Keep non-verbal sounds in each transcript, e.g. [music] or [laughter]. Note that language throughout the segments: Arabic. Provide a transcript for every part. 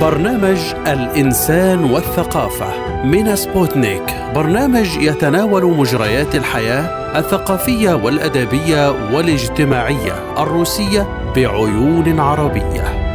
برنامج الإنسان والثقافة من سبوتنيك. برنامج يتناول مجريات الحياة الثقافية والأدبية والاجتماعية الروسية بعيون عربية.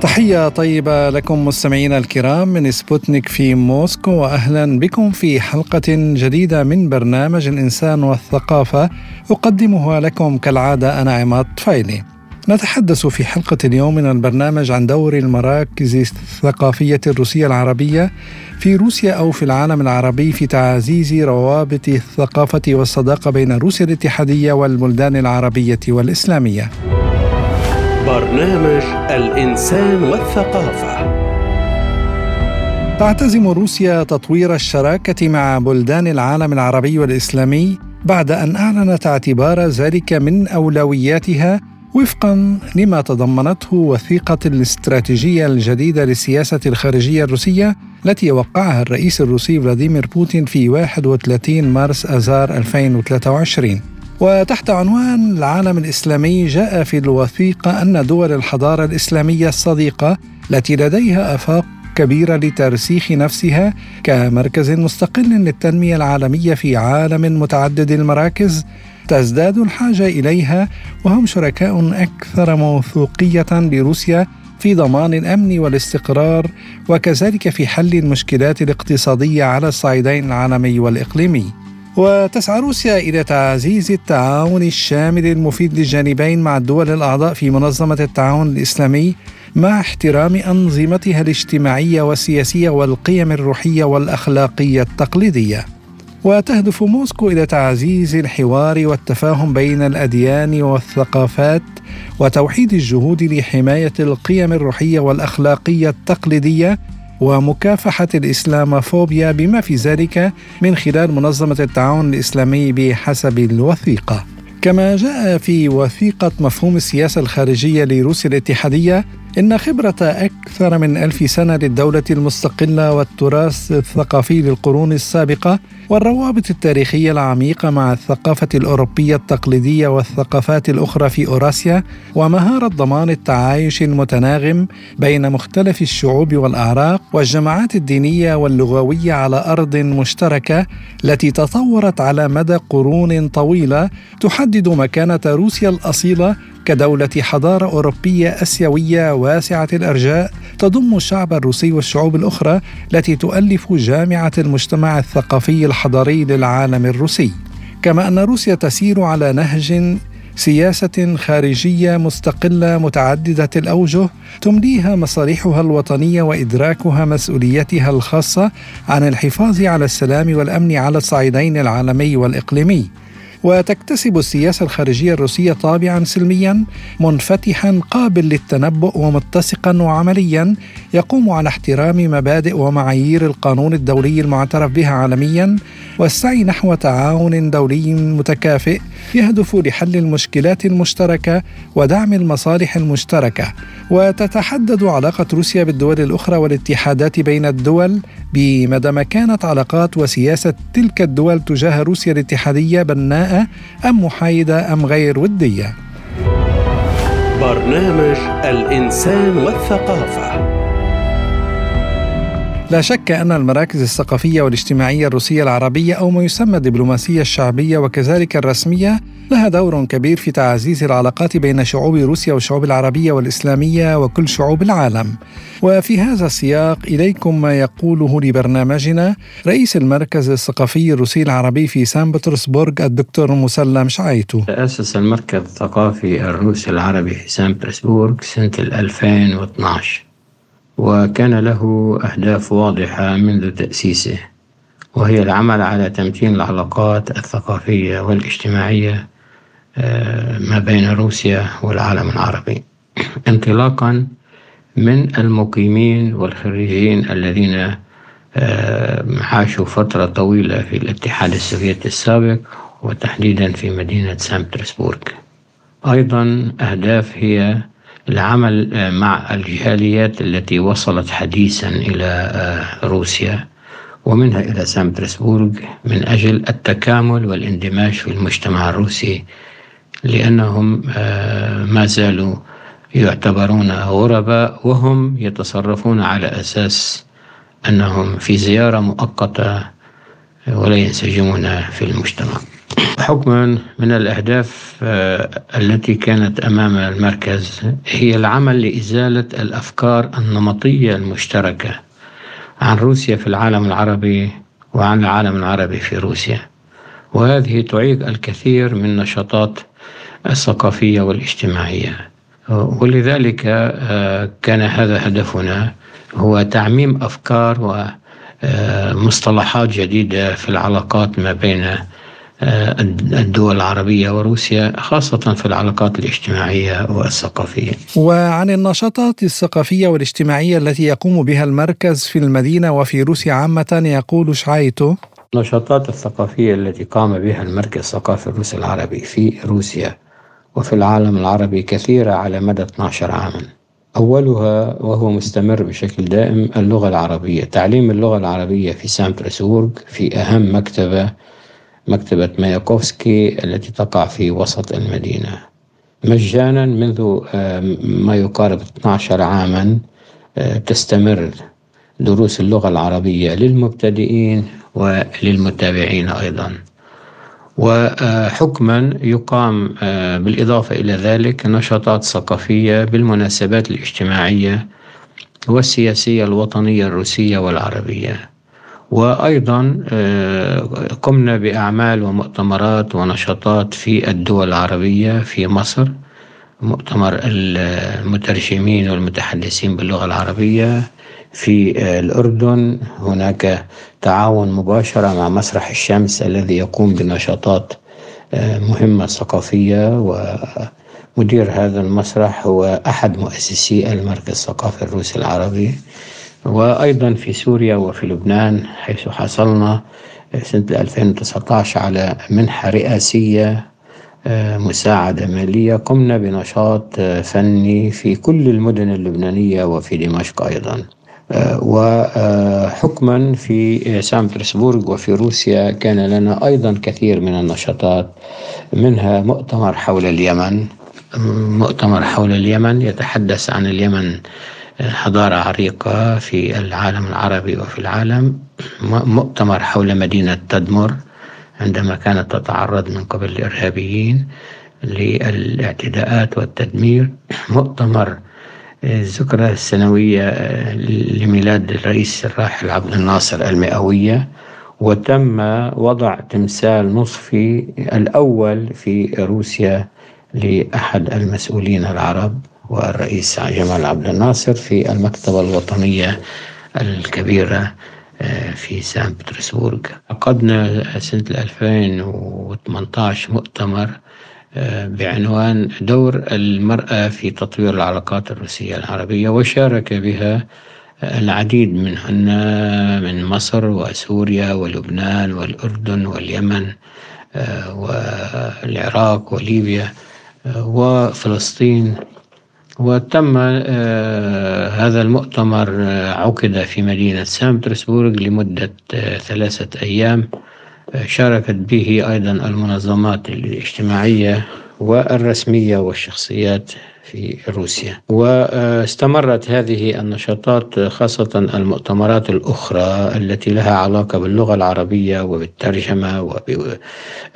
تحية طيبة لكم مستمعينا الكرام من سبوتنيك في موسكو وأهلا بكم في حلقة جديدة من برنامج الإنسان والثقافة أقدمها لكم كالعادة أنا عماد فايلي نتحدث في حلقة اليوم من البرنامج عن دور المراكز الثقافية الروسية العربية في روسيا أو في العالم العربي في تعزيز روابط الثقافة والصداقة بين روسيا الاتحادية والبلدان العربية والإسلامية. برنامج الإنسان والثقافة تعتزم روسيا تطوير الشراكة مع بلدان العالم العربي والإسلامي بعد أن أعلنت اعتبار ذلك من أولوياتها وفقا لما تضمنته وثيقة الاستراتيجية الجديدة للسياسة الخارجية الروسية التي وقعها الرئيس الروسي فلاديمير بوتين في 31 مارس آذار 2023 وتحت عنوان العالم الإسلامي جاء في الوثيقة أن دول الحضارة الإسلامية الصديقة التي لديها آفاق كبيرة لترسيخ نفسها كمركز مستقل للتنمية العالمية في عالم متعدد المراكز تزداد الحاجة إليها وهم شركاء أكثر موثوقية لروسيا في ضمان الأمن والاستقرار وكذلك في حل المشكلات الاقتصادية على الصعيدين العالمي والإقليمي. وتسعى روسيا إلى تعزيز التعاون الشامل المفيد للجانبين مع الدول الأعضاء في منظمة التعاون الإسلامي مع احترام أنظمتها الاجتماعية والسياسية والقيم الروحية والأخلاقية التقليدية. وتهدف موسكو إلى تعزيز الحوار والتفاهم بين الأديان والثقافات وتوحيد الجهود لحماية القيم الروحية والأخلاقية التقليدية ومكافحة الاسلاموفوبيا بما في ذلك من خلال منظمة التعاون الإسلامي بحسب الوثيقة. كما جاء في وثيقة مفهوم السياسة الخارجية لروسيا الاتحادية إن خبرة أكثر من ألف سنة للدولة المستقلة والتراث الثقافي للقرون السابقة والروابط التاريخية العميقة مع الثقافة الأوروبية التقليدية والثقافات الأخرى في أوراسيا ومهارة ضمان التعايش المتناغم بين مختلف الشعوب والأعراق والجماعات الدينية واللغوية على أرض مشتركة التي تطورت على مدى قرون طويلة تحدد مكانة روسيا الأصيلة كدولة حضارة أوروبية آسيوية واسعة الأرجاء تضم الشعب الروسي والشعوب الأخرى التي تؤلف جامعة المجتمع الثقافي الحضاري للعالم الروسي. كما أن روسيا تسير على نهج سياسة خارجية مستقلة متعددة الأوجه تمليها مصالحها الوطنية وإدراكها مسؤوليتها الخاصة عن الحفاظ على السلام والأمن على الصعيدين العالمي والإقليمي. وتكتسب السياسة الخارجية الروسية طابعا سلميا منفتحا قابل للتنبؤ ومتسقا وعمليا. يقوم على احترام مبادئ ومعايير القانون الدولي المعترف بها عالميا. والسعي نحو تعاون دولي متكافئ يهدف لحل المشكلات المشتركة ودعم المصالح المشتركة. وتتحدد علاقة روسيا بالدول الأخرى والاتحادات بين الدول بمدى كانت علاقات وسياسة تلك الدول تجاه روسيا الاتحادية بناءة أم محايدة أم غير ودية. برنامج الإنسان والثقافة. لا شك أن المراكز الثقافية والاجتماعية الروسية العربية أو ما يسمى الدبلوماسية الشعبية وكذلك الرسمية لها دور كبير في تعزيز العلاقات بين شعوب روسيا والشعوب العربية والإسلامية وكل شعوب العالم. وفي هذا السياق إليكم ما يقوله لبرنامجنا رئيس المركز الثقافي الروسي العربي في سان بطرسبورغ الدكتور مسلم شعيتو. تأسس المركز الثقافي الروسي العربي في سان بطرسبورغ سنة 2012 وكان له أهداف واضحة منذ تأسيسه وهي العمل على تمتين العلاقات الثقافية والاجتماعية آه، ما بين روسيا والعالم العربي. [clears throat] انطلاقا من المقيمين والخريجين الذين آه، عاشوا فترة طويلة في الاتحاد السوفيتي السابق وتحديدا في مدينة سان بطرسبورغ أيضا أهداف هي العمل آه، مع الجاليات التي وصلت حديثا إلى آه، روسيا ومنها إلى سان بطرسبورغ من أجل التكامل والاندماج في المجتمع الروسي لأنهم آه، ما زالوا يعتبرون غرباء وهم يتصرفون على أساس أنهم في زيارة مؤقتة ولا ينسجمون في المجتمع. حكما من الأهداف آه، التي كانت أمام المركز هي العمل لإزالة الأفكار النمطية المشتركة عن روسيا في العالم العربي وعن العالم العربي في روسيا. وهذه تعيق الكثير من النشاطات الثقافية والاجتماعية. ولذلك آه، كان هذا هدفنا هو تعميم أفكار ومصطلحات جديدة في العلاقات ما بين آه، الدول العربية وروسيا خاصة في العلاقات الاجتماعية والثقافية. وعن النشاطات الثقافية والاجتماعية التي يقوم بها المركز في المدينة وفي روسيا عامة يقول شعيتو النشاطات الثقافية التي قام بها المركز الثقافي الروسي العربي في روسيا وفي العالم العربي كثيرة على مدى 12 عاما. أولها وهو مستمر بشكل دائم اللغة العربية. تعليم اللغة العربية في سان بطرسبورغ في أهم مكتبة مكتبة ماياكوفسكي التي تقع في وسط المدينة. مجانا منذ ما يقارب 12 عاما آه، تستمر دروس اللغة العربية للمبتدئين وللمتابعين أيضا. وحكما يقام آه، بالإضافة إلى ذلك نشاطات ثقافية بالمناسبات الاجتماعية والسياسية الوطنية الروسية والعربية. وأيضا آه، قمنا بأعمال ومؤتمرات ونشاطات في الدول العربية في مصر مؤتمر المترجمين والمتحدثين باللغة العربية في الأردن. هناك تعاون مباشرة مع مسرح الشمس الذي يقوم بنشاطات آه، مهمة ثقافية. ومدير هذا المسرح هو أحد مؤسسي المركز الثقافي الروسي العربي. وأيضا في سوريا وفي لبنان حيث حصلنا سنة 2019 على منحة رئاسية آه، مساعدة مالية قمنا بنشاط آه، فني في كل المدن اللبنانية وفي دمشق أيضا. وحكما في سان بطرسبورغ وفي روسيا كان لنا أيضا كثير من النشاطات منها مؤتمر حول اليمن. مؤتمر حول اليمن يتحدث عن اليمن حضارة عريقة في العالم العربي وفي العالم مؤتمر حول مدينة تدمر عندما كانت تتعرض من قبل الإرهابيين للاعتداءات والتدمير. مؤتمر الذكرى السنوية آه، لميلاد الرئيس الراحل عبد الناصر المئوية وتم وضع تمثال نصفي الأول في روسيا لأحد المسؤولين العرب. والرئيس جمال عبد الناصر في المكتبة الوطنية الكبيرة آه، في سان بطرسبورغ. عقدنا سنة 2018 مؤتمر بعنوان دور المرأة في تطوير العلاقات الروسية العربية وشارك بها العديد منهن من مصر وسوريا ولبنان والأردن واليمن آه، والعراق وليبيا آه، وفلسطين. وتم آه، هذا المؤتمر عقد في مدينة سان بطرسبورغ لمدة ثلاثة أيام. شاركت به أيضا المنظمات الاجتماعية والرسمية والشخصيات. في روسيا. واستمرت هذه النشاطات خاصة المؤتمرات الأخرى التي لها علاقة باللغة العربية وبالترجمة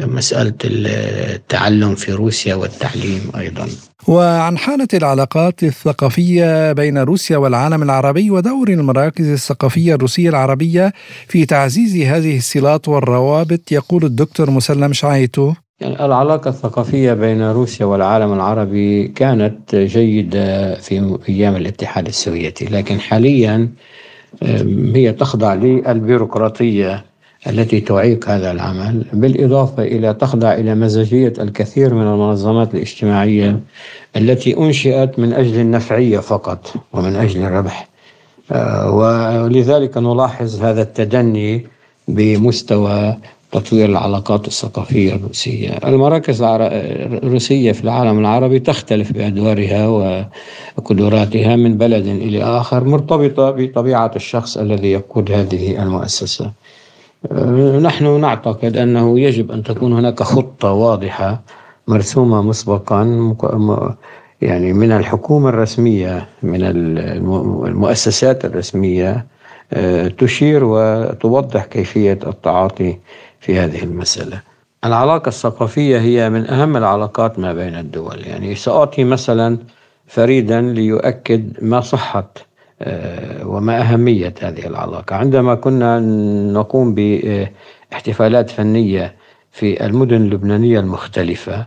وبمسألة التعلم في روسيا والتعليم أيضا. وعن حالة العلاقات الثقافية بين روسيا والعالم العربي ودور المراكز الثقافية الروسية العربية في تعزيز هذه الصلات والروابط يقول الدكتور مسلم شعيتو. يعني العلاقة الثقافية بين روسيا والعالم العربي كانت جيدة في أيام الاتحاد السوفيتي لكن حاليا هي تخضع للبيروقراطية التي تعيق هذا العمل بالإضافة إلى تخضع إلى مزاجية الكثير من المنظمات الاجتماعية التي أنشئت من أجل النفعية فقط ومن أجل الربح. آه، ولذلك نلاحظ هذا التدني بمستوى تطوير العلاقات الثقافية الروسية. المراكز الروسية في العالم العربي تختلف بأدوارها وقدراتها من بلد إلى آخر مرتبطة بطبيعة الشخص الذي يقود هذه المؤسسة. نحن نعتقد أنه يجب أن تكون هناك خطة واضحة مرسومة مسبقا يعني من الحكومة الرسمية من المؤسسات الرسمية آه، تشير وتوضح كيفية التعاطي في هذه المسألة. العلاقة الثقافية هي من أهم العلاقات ما بين الدول. يعني سأعطي مثلا فريدا ليؤكد ما صحة آه، وما أهمية هذه العلاقة. عندما كنا نقوم باحتفالات فنية في المدن اللبنانية المختلفة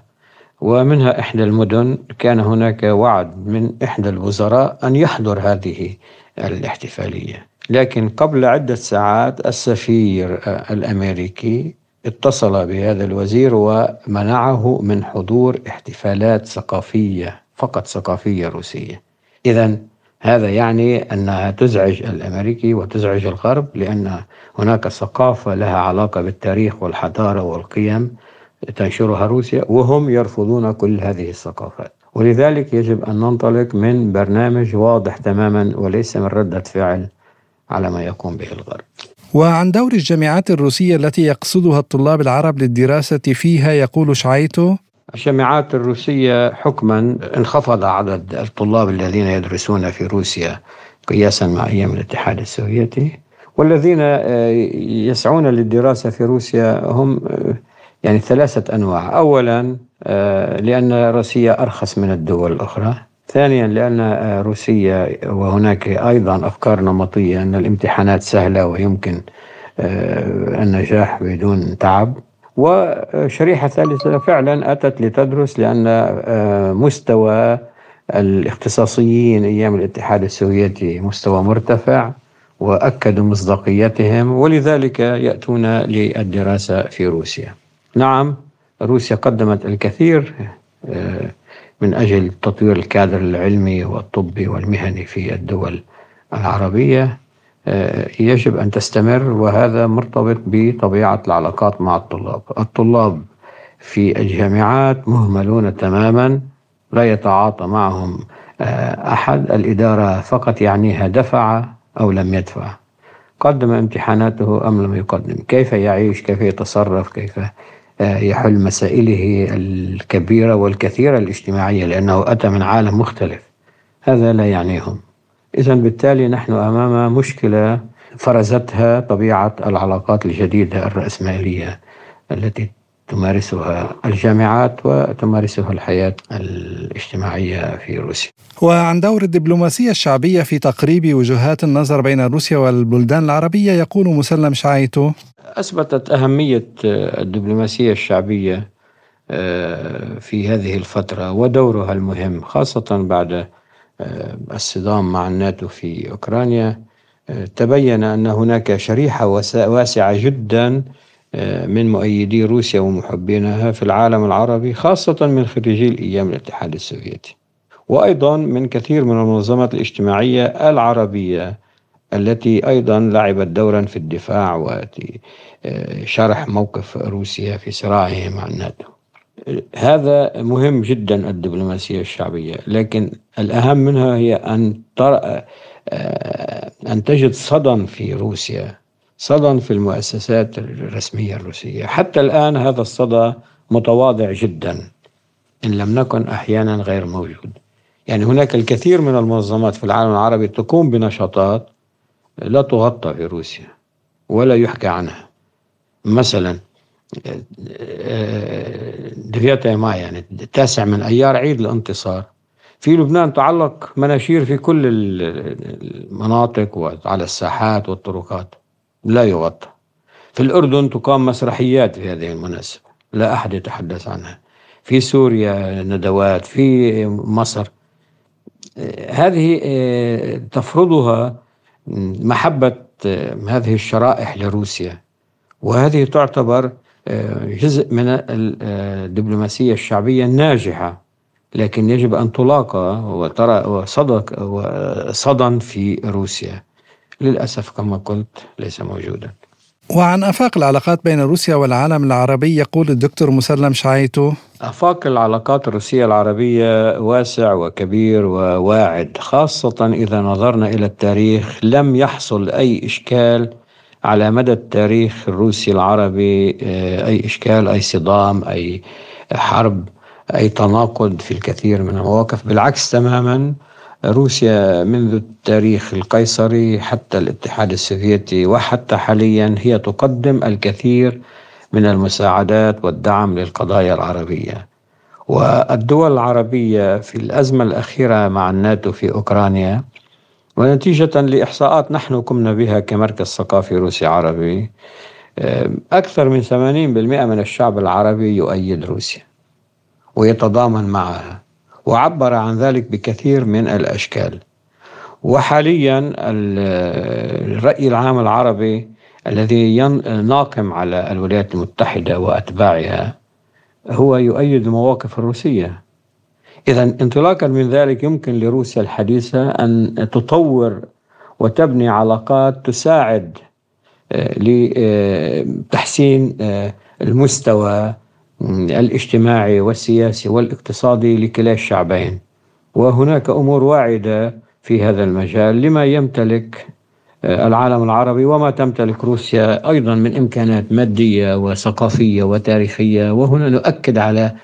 ومنها إحدى المدن كان هناك وعد من إحدى الوزراء أن يحضر هذه الاحتفالية. لكن قبل عدة ساعات السفير الأمريكي اتصل بهذا الوزير ومنعه من حضور احتفالات ثقافية فقط ثقافية روسية. إذا هذا يعني أنها تزعج الأمريكي وتزعج الغرب لأن هناك ثقافة لها علاقة بالتاريخ والحضارة والقيم تنشرها روسيا وهم يرفضون كل هذه الثقافات. ولذلك يجب أن ننطلق من برنامج واضح تماما وليس من ردة فعل. على ما يقوم به الغرب. وعن دور الجامعات الروسية التي يقصدها الطلاب العرب للدراسة فيها يقول شعيتو الجامعات الروسية حكما انخفض عدد الطلاب الذين يدرسون في روسيا قياسا مع أيام الاتحاد السوفيتي والذين آه، يسعون للدراسة في روسيا هم آه، يعني ثلاثة أنواع. أولا آه، لأن روسيا أرخص من الدول الأخرى. ثانيا لأن روسيا وهناك أيضا أفكار نمطية أن الامتحانات سهلة ويمكن النجاح بدون تعب. وشريحة ثالثة فعلا أتت لتدرس لأن آه، مستوى الاختصاصيين أيام الاتحاد السوفيتي مستوى مرتفع وأكدوا مصداقيتهم ولذلك يأتون للدراسة في روسيا. نعم روسيا قدمت الكثير آه، من أجل تطوير الكادر العلمي والطبي والمهني في الدول العربية آه، يجب أن تستمر وهذا مرتبط بطبيعة العلاقات مع الطلاب. الطلاب في الجامعات مهملون تماما لا يتعاطى معهم آه، أحد الإدارة فقط يعنيها دفع أو لم يدفع. قدم امتحاناته أم لم يقدم. كيف يعيش؟ كيف يتصرف؟ كيف يحل مسائله الكبيرة والكثيرة الاجتماعية لأنه أتى من عالم مختلف. هذا لا يعنيهم. إذا بالتالي نحن أمام مشكلة فرزتها طبيعة العلاقات الجديدة الرأسمالية التي تمارسها الجامعات وتمارسها الحياة الاجتماعية في روسيا. وعن دور الدبلوماسية الشعبية في تقريب وجهات النظر بين روسيا والبلدان العربية يقول مسلم شعيتو. أثبتت أهمية الدبلوماسية الشعبية آه، في هذه الفترة ودورها المهم خاصة بعد آه، الصدام مع الناتو في أوكرانيا. آه، تبين أن هناك شريحة واسعة جدا من مؤيدي روسيا ومحبينها في العالم العربي خاصة من خريجي الأيام الاتحاد السوفيتي. وأيضا من كثير من المنظمات الاجتماعية العربية التي أيضا لعبت دورا في الدفاع وشرح موقف روسيا في صراعه مع الناتو. هذا مهم جدا الدبلوماسية الشعبية لكن الأهم منها هي أن آه، أن تجد صدى في روسيا صدى في المؤسسات الرسمية الروسية. حتى الآن هذا الصدى متواضع جدا إن لم نكن أحيانا غير موجود. يعني هناك الكثير من المنظمات في العالم العربي تقوم بنشاطات لا تغطى في روسيا ولا يحكى عنها. مثلا دفياتا ماي يعني التاسع من أيار عيد الانتصار. في لبنان تعلق مناشير في كل المناطق وعلى الساحات والطرقات. لا يغطى. في الأردن تقام مسرحيات في هذه المناسبة لا أحد يتحدث عنها. في سوريا ندوات في مصر. هذه تفرضها محبة هذه الشرائح لروسيا. وهذه تعتبر جزء من الدبلوماسية الشعبية الناجحة. لكن يجب أن تلاقى وترى وصدى في روسيا. للأسف كما قلت ليس موجودا. وعن آفاق العلاقات بين روسيا والعالم العربي يقول الدكتور مسلم شعيتو آفاق العلاقات الروسية العربية واسع وكبير وواعد خاصة إذا نظرنا إلى التاريخ لم يحصل أي إشكال على مدى التاريخ الروسي العربي آه، أي إشكال أي صدام أي حرب أي تناقض في الكثير من المواقف. بالعكس تماما روسيا منذ التاريخ القيصري حتى الاتحاد السوفيتي وحتى حاليا هي تقدم الكثير من المساعدات والدعم للقضايا العربية. والدول العربية في الأزمة الأخيرة مع الناتو في أوكرانيا ونتيجة لإحصاءات نحن قمنا بها كمركز ثقافي روسي عربي أكثر من 80% من الشعب العربي يؤيد روسيا ويتضامن معها. وعبر عن ذلك بكثير من الأشكال. وحاليا الرأي العام العربي الذي ناقم على الولايات المتحدة وأتباعها هو يؤيد المواقف الروسية. اذا انطلاقا من ذلك يمكن لروسيا الحديثة أن تطور وتبني علاقات تساعد آه، لتحسين آه، المستوى الاجتماعي والسياسي والاقتصادي لكلا الشعبين وهناك أمور واعدة في هذا المجال لما يمتلك آه، العالم العربي وما تمتلك روسيا أيضا من إمكانات مادية وثقافية وتاريخية وهنا نؤكد على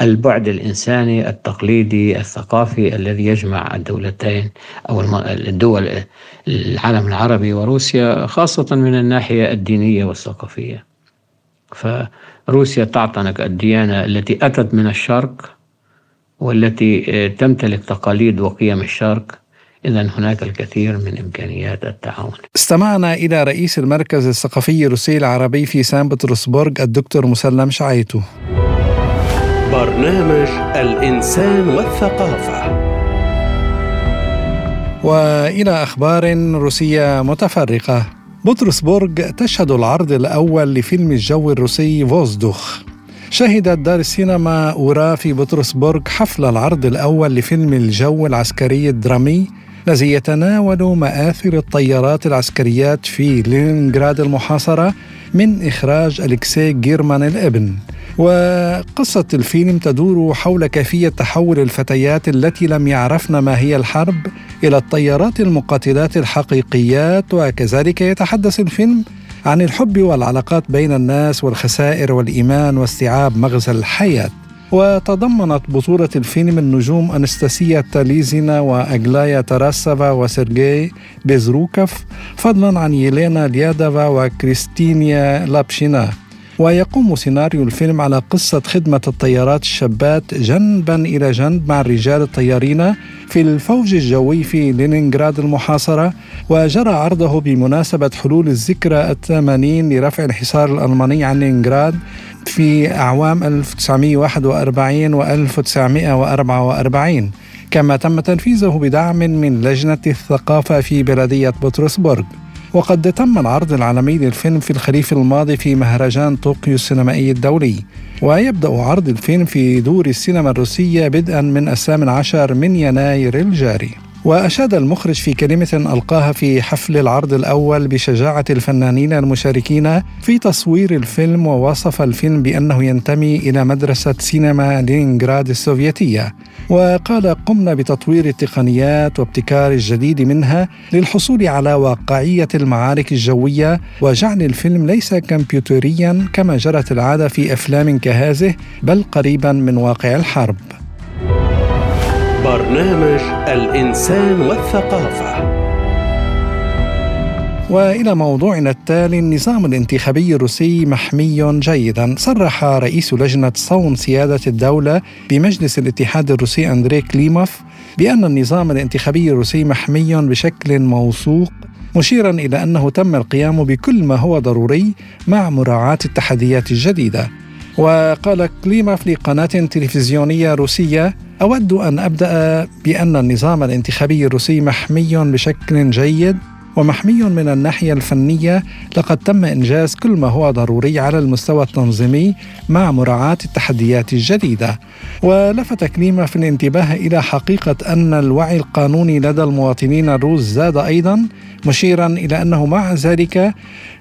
البعد الإنساني التقليدي الثقافي الذي يجمع الدولتين أو الدول العالم العربي وروسيا خاصة من الناحية الدينية والثقافية. فروسيا تعتنق الديانة التي أتت من الشرق والتي آه، تمتلك تقاليد وقيم الشرق. إذا هناك الكثير من إمكانيات التعاون. استمعنا إلى رئيس المركز الثقافي الروسي العربي في سان بطرسبرغ الدكتور مسلم شعيتو. برنامج الإنسان والثقافة. وإلى أخبار روسية متفرقة. بطرسبورغ تشهد العرض الأول لفيلم الجو الروسي فوزدوخ. شهدت دار السينما أورا في بطرسبورغ حفل العرض الأول لفيلم الجو العسكري الدرامي الذي يتناول مآثر الطيارات العسكريات في لينينغراد المحاصرة من إخراج أليكسي جيرمان الإبن. وقصة الفيلم تدور حول كيفية تحول الفتيات التي لم يعرفن ما هي الحرب إلى الطيارات المقاتلات الحقيقيات وكذلك يتحدث الفيلم عن الحب والعلاقات بين الناس والخسائر والإيمان واستيعاب مغزى الحياة. وتضمنت بطولة الفيلم النجوم أنستاسيا تاليزينا وأجلايا تراسافا وسيرجي بيزروكوف فضلا عن يلينا ليادافا وكريستينيا لابشينا. ويقوم سيناريو الفيلم على قصة خدمة الطيارات الشابات جنبا إلى جنب مع الرجال الطيارين في الفوج الجوي في لينينغراد المحاصرة وجرى عرضه بمناسبة حلول الذكرى الثمانين لرفع الحصار الألماني عن لينينغراد في أعوام 1941 و 1944 كما تم تنفيذه بدعم من لجنة الثقافة في بلدية بطرسبرغ وقد تم العرض العالمي للفيلم في الخريف الماضي في مهرجان طوكيو السينمائي الدولي ويبدأ عرض الفيلم في دور السينما الروسية بدءا من الثامن عشر من يناير الجاري. وأشاد المخرج في كلمة ألقاها في حفل العرض الأول بشجاعة الفنانين المشاركين في تصوير الفيلم ووصف الفيلم بأنه ينتمي إلى مدرسة سينما لينغراد السوفيتية. وقال قمنا بتطوير التقنيات وابتكار الجديد منها للحصول على واقعية المعارك الجوية وجعل الفيلم ليس كمبيوتريا كما جرت العادة في أفلام كهذه بل قريبا من واقع الحرب. برنامج الإنسان والثقافة. وإلى موضوعنا التالي النظام الانتخابي الروسي محمي جيدا. صرح رئيس لجنة صون سيادة الدولة بمجلس الاتحاد الروسي أندري كليموف بأن النظام الانتخابي الروسي محمي بشكل موثوق مشيرا إلى أنه تم القيام بكل ما هو ضروري مع مراعاة التحديات الجديدة. وقال كليموف لقناه تلفزيونية روسية أود أن أبدأ بأن النظام الانتخابي الروسي محمي بشكل جيد ومحمي من الناحية الفنية. لقد تم إنجاز كل ما هو ضروري على المستوى التنظيمي مع مراعاة التحديات الجديدة. ولفت كليمة في الانتباه إلى حقيقة أن الوعي القانوني لدى المواطنين الروس زاد أيضا. مشيرا إلى أنه مع ذلك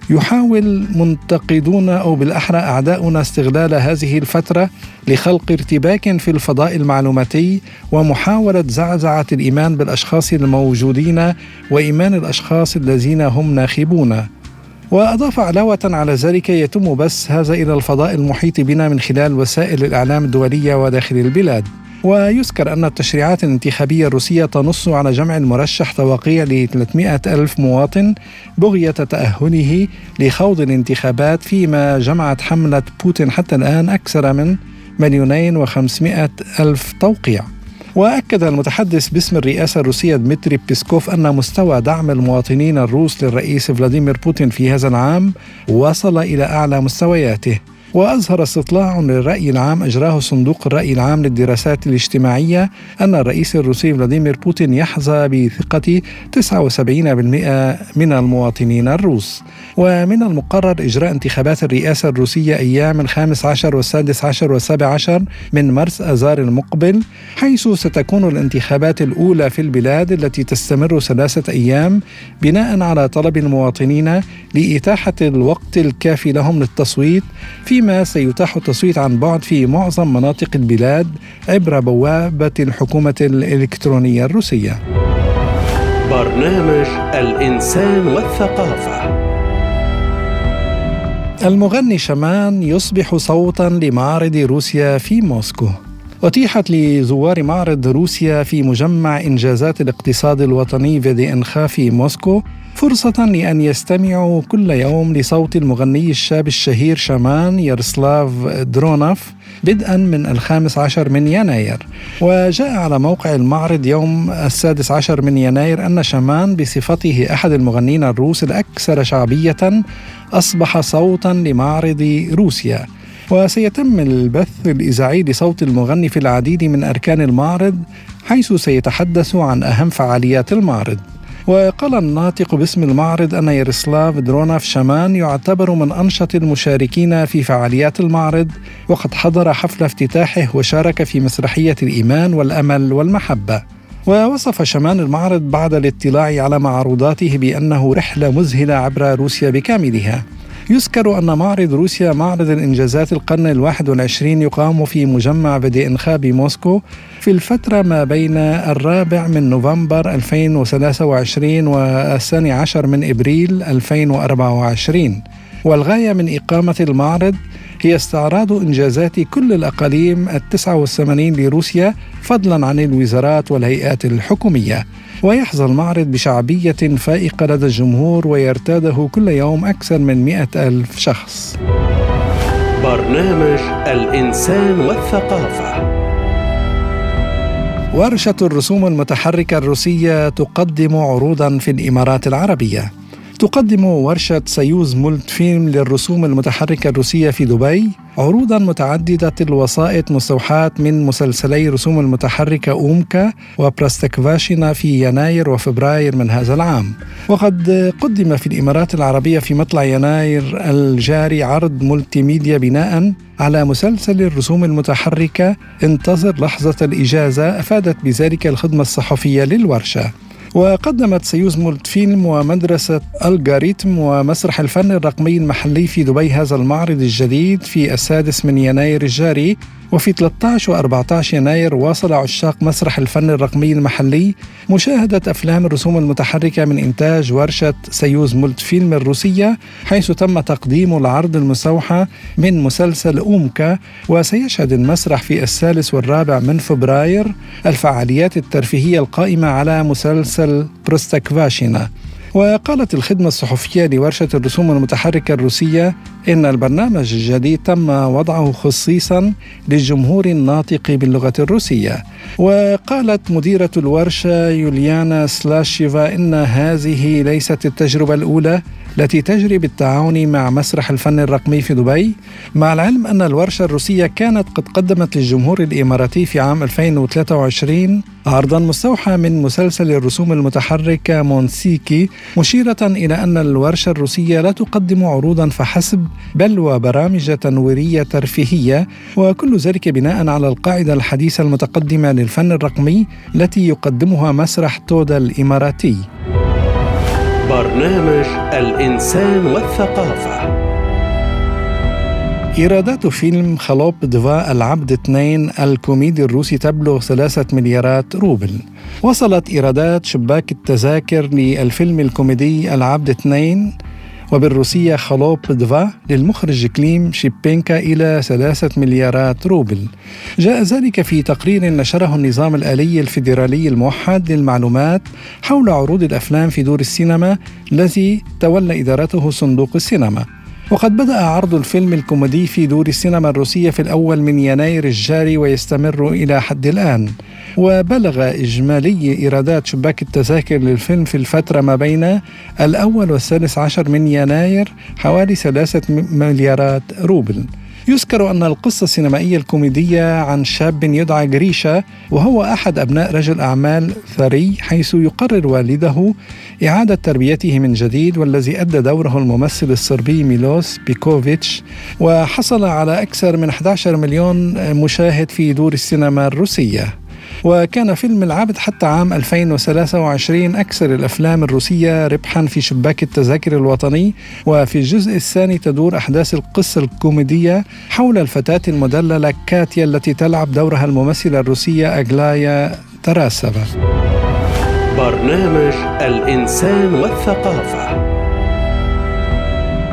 يحاول منتقدون أو بالأحرى أعداؤنا استغلال هذه الفترة لخلق ارتباك في الفضاء المعلوماتي ومحاولة زعزعة الإيمان بالأشخاص الموجودين وإيمان الأشخاص الذين هم ناخبون. وأضاف علاوة على ذلك يتم بث هذا إلى الفضاء المحيط بنا من خلال وسائل الإعلام الدولية وداخل البلاد. ويذكر أن التشريعات الانتخابية الروسية تنص على جمع المرشح توقيع ل 300 ألف مواطن بغية تأهله لخوض الانتخابات فيما جمعت حملة بوتين حتى الآن أكثر من مليونين وخمسمائة ألف توقيع. وأكد المتحدث باسم الرئاسة الروسية دمتري بيسكوف أن مستوى دعم المواطنين الروس للرئيس فلاديمير بوتين في هذا العام وصل إلى أعلى مستوياته. وأظهر استطلاع للرأي العام أجراه صندوق الرأي العام للدراسات الاجتماعية أن الرئيس الروسي فلاديمير بوتين يحظى بثقة 79% من المواطنين الروس. ومن المقرر إجراء انتخابات الرئاسة الروسية أيام الخامس عشر والسادس عشر والسابع عشر من مرس أذار المقبل حيث ستكون الانتخابات الأولى في البلاد التي تستمر ثلاثة أيام بناء على طلب المواطنين لإتاحة الوقت الكافي لهم للتصويت في فيما سيتاح التصويت عن بعد في معظم مناطق البلاد عبر بوابة الحكومة الإلكترونية الروسية. برنامج الإنسان والثقافة المغني شمان يصبح صوتا لمعرض روسيا في موسكو. أتيحت لزوار معرض روسيا في مجمع إنجازات الاقتصاد الوطني في إنخا في موسكو فرصة لأن يستمعوا كل يوم لصوت المغني الشاب الشهير شامان يارسلاف درونوف بدءا من الخامس عشر من يناير. وجاء على موقع المعرض يوم السادس عشر من يناير أن شامان بصفته أحد المغنين الروس الأكثر شعبية أصبح صوتا لمعرض روسيا. وسيتم البث الإذاعي لصوت المغني في العديد من أركان المعرض حيث سيتحدث عن أهم فعاليات المعرض. وقال الناطق باسم المعرض أن يارسلاف دروناف شامان يعتبر من أنشط المشاركين في فعاليات المعرض وقد حضر حفل افتتاحه وشارك في مسرحية الإيمان والأمل والمحبة. ووصف شمان المعرض بعد الاطلاع على معروضاته بأنه رحلة مذهلة عبر روسيا بكاملها. يذكر أن معرض روسيا معرض الإنجازات القرن الواحد والعشرين يقام في مجمع فيدي إنخا بموسكو في الفترة ما بين الرابع من نوفمبر 2023 والثاني عشر من إبريل 2024 والغاية من إقامة المعرض هي استعراض إنجازات كل الأقاليم التسعة والثمانين لروسيا فضلا عن الوزارات والهيئات الحكومية. ويحظى المعرض بشعبية فائقة لدى الجمهور ويرتاده كل يوم أكثر من مئة ألف شخص. برنامج الإنسان والثقافة. ورشة الرسوم المتحركة الروسية تقدم عروضا في الإمارات العربية. تقدم ورشة سيوز مولت فيلم للرسوم المتحركة الروسية في دبي عروضا متعددة الوسائط مستوحاة من مسلسلي رسوم المتحركة أومكا وبراستكفاشينا في يناير وفبراير من هذا العام. وقد قدم في الإمارات العربية في مطلع يناير الجاري عرض multimedia بناء على مسلسل الرسوم المتحركة انتظر لحظة الإجازة أفادت بذلك الخدمة الصحفية للورشة. وقدمت سيوز مولت فيلم ومدرسة الجاريتم ومسرح الفن الرقمي المحلي في دبي هذا المعرض الجديد في السادس من يناير الجاري. وفي 13 و 14 يناير واصل عشاق مسرح الفن الرقمي المحلي مشاهدة أفلام الرسوم المتحركة من إنتاج ورشة سيوز مولت فيلم الروسية حيث تم تقديم العرض المستوحى من مسلسل أومكا وسيشهد المسرح في الثالث والرابع من فبراير الفعاليات الترفيهية القائمة على مسلسل بروستاكفاشينا وقالت الخدمة الصحفية لورشة الرسوم المتحركة الروسية إن البرنامج الجديد تم وضعه خصيصا للجمهور الناطق باللغة الروسية. وقالت مديرة الورشة يوليانا سلاشيفا إن هذه ليست التجربة الأولى التي تجري بالتعاون مع مسرح الفن الرقمي في دبي مع العلم أن الورشة الروسية كانت قد قدمت للجمهور الإماراتي في عام 2023 عرضا مستوحى من مسلسل الرسوم المتحركة مونسيكي مشيرة إلى أن الورشة الروسية لا تقدم عروضا فحسب بل وبرامج تنويرية ترفيهية وكل ذلك بناء على القاعدة الحديثة المتقدمة للفن الرقمي التي يقدمها مسرح تودا الإماراتي. برنامج الإنسان والثقافة. إيرادات فيلم خلوب دفا العبد اثنين الكوميدي الروسي تبلغ ثلاثة مليارات روبل. وصلت إيرادات شباك التذاكر للفيلم الكوميدي العبد اثنين وبالروسية холоп два للمخرج كليم شيبينكا إلى ثلاثة مليارات روبل. جاء ذلك في تقرير نشره النظام الآلي الفيدرالي الموحد للمعلومات حول عروض الأفلام في دور السينما الذي تولى إدارته صندوق السينما. وقد بدأ عرض الفيلم الكوميدي في دور السينما الروسية في الأول من يناير الجاري ويستمر إلى حد الآن. وبلغ إجمالي إيرادات شباك التذاكر للفيلم في الفترة ما بين الأول والثالث عشر من يناير حوالي ثلاثة مليارات روبل. يذكر أن القصة السينمائية الكوميدية عن شاب يدعى غريشا وهو أحد أبناء رجل أعمال ثري حيث يقرر والده إعادة تربيته من جديد والذي أدى دوره الممثل الصربي ميلوس بيكوفيتش. وحصل على أكثر من 11 مليون مشاهد في دور السينما الروسية. وكان فيلم العبد حتى عام 2023 أكثر الأفلام الروسية ربحا في شباك التذاكر الوطني وفي الجزء الثاني تدور أحداث القصة الكوميدية حول الفتاة المدللة كاتيا التي تلعب دورها الممثلة الروسية أغلايا تراسفا برنامج الإنسان والثقافة.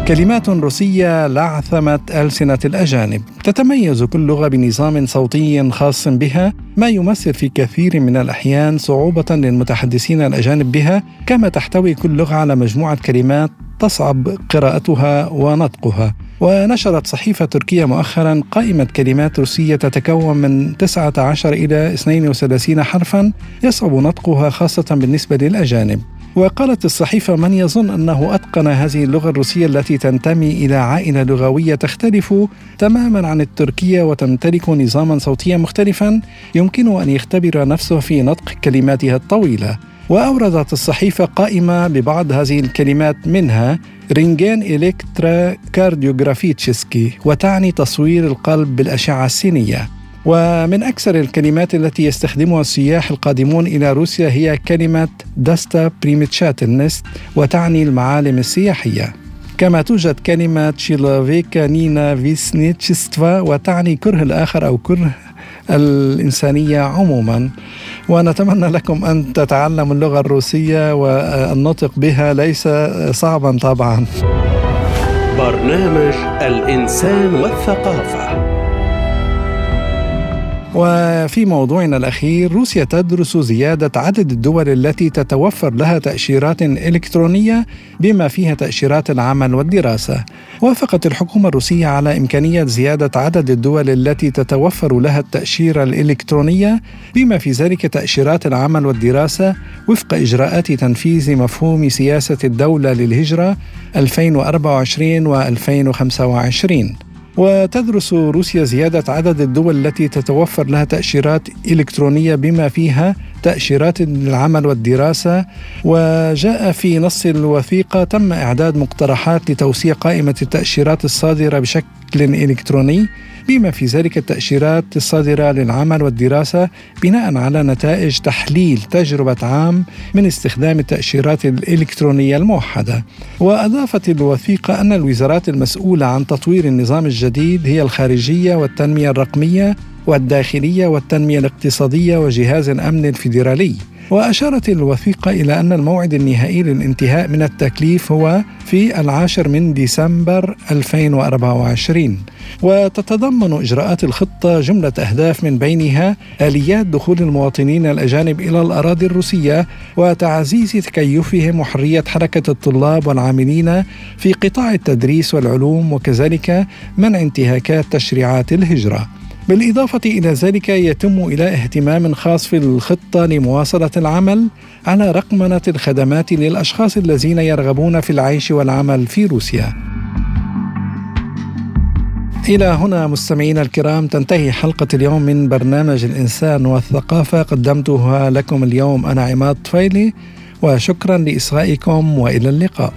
كلمات روسية لعثمت ألسنة الأجانب. تتميز كل لغة بنظام صوتي خاص بها ما يمثل في كثير من الأحيان صعوبة للمتحدثين الأجانب بها كما تحتوي كل لغة على مجموعة كلمات تصعب قراءتها ونطقها. ونشرت صحيفة تركية مؤخرا قائمة كلمات روسية تتكون من 19 إلى 32 حرفا يصعب نطقها خاصة بالنسبة للأجانب. وقالت الصحيفة من يظن أنه أتقن هذه اللغة الروسية التي تنتمي إلى عائلة لغوية تختلف تماما عن التركية وتمتلك نظاما صوتيا مختلفا يمكنه أن يختبر نفسه في نطق كلماتها الطويلة. وأوردت الصحيفة قائمة ببعض هذه الكلمات منها рентгеноэлектрокардиографический وتعني تصوير القلب بالأشعة السينية. ومن أكثر الكلمات التي يستخدمها السياح القادمون إلى روسيا هي كلمة достопримечательность وتعني المعالم السياحية. كما توجد كلمة человеконенавистничество وتعني كره الآخر أو كره الإنسانية عموما. ونتمنى لكم أن تتعلموا اللغة الروسية والنطق بها ليس صعبا طبعا. برنامج الإنسان والثقافة. وفي موضوعنا الأخير روسيا تدرس زيادة عدد الدول التي تتوفر لها تأشيرات إلكترونية بما فيها تأشيرات العمل والدراسة. وافقت الحكومة الروسية على إمكانية زيادة عدد الدول التي تتوفر لها التأشيرة الإلكترونية بما في ذلك تأشيرات العمل والدراسة وفق إجراءات تنفيذ مفهوم سياسة الدولة للهجرة 2024 و 2025 وتدرس روسيا زيادة عدد الدول التي تتوفر لها تأشيرات إلكترونية بما فيها تأشيرات العمل والدراسة. وجاء في نص الوثيقة تم إعداد مقترحات لتوسيع قائمة التأشيرات الصادرة بشكل إلكتروني. بما في ذلك التأشيرات الصادرة للعمل والدراسة بناء على نتائج تحليل تجربة عام من استخدام التأشيرات الإلكترونية الموحدة. وأضافت الوثيقة أن الوزارات المسؤولة عن تطوير النظام الجديد هي الخارجية والتنمية الرقمية والداخلية والتنمية الاقتصادية وجهاز الأمن الفيدرالي. وأشارت الوثيقة إلى أن الموعد النهائي للانتهاء من التكليف هو في العاشر من ديسمبر 2024 وتتضمن إجراءات الخطة جملة أهداف من بينها آليات دخول المواطنين الأجانب إلى الأراضي الروسية وتعزيز تكيفهم وحرية حركة الطلاب والعاملين في قطاع التدريس والعلوم وكذلك منع انتهاكات تشريعات الهجرة. بالإضافة إلى ذلك يتم إلى اهتمام خاص في الخطة لمواصلة العمل على رقمنة الخدمات للأشخاص الذين يرغبون في العيش والعمل في روسيا. إلى هنا مستمعينا الكرام تنتهي حلقة اليوم من برنامج الإنسان والثقافة قدمتها لكم اليوم أنا عماد طفيلي وشكرا لإصغائكم وإلى اللقاء.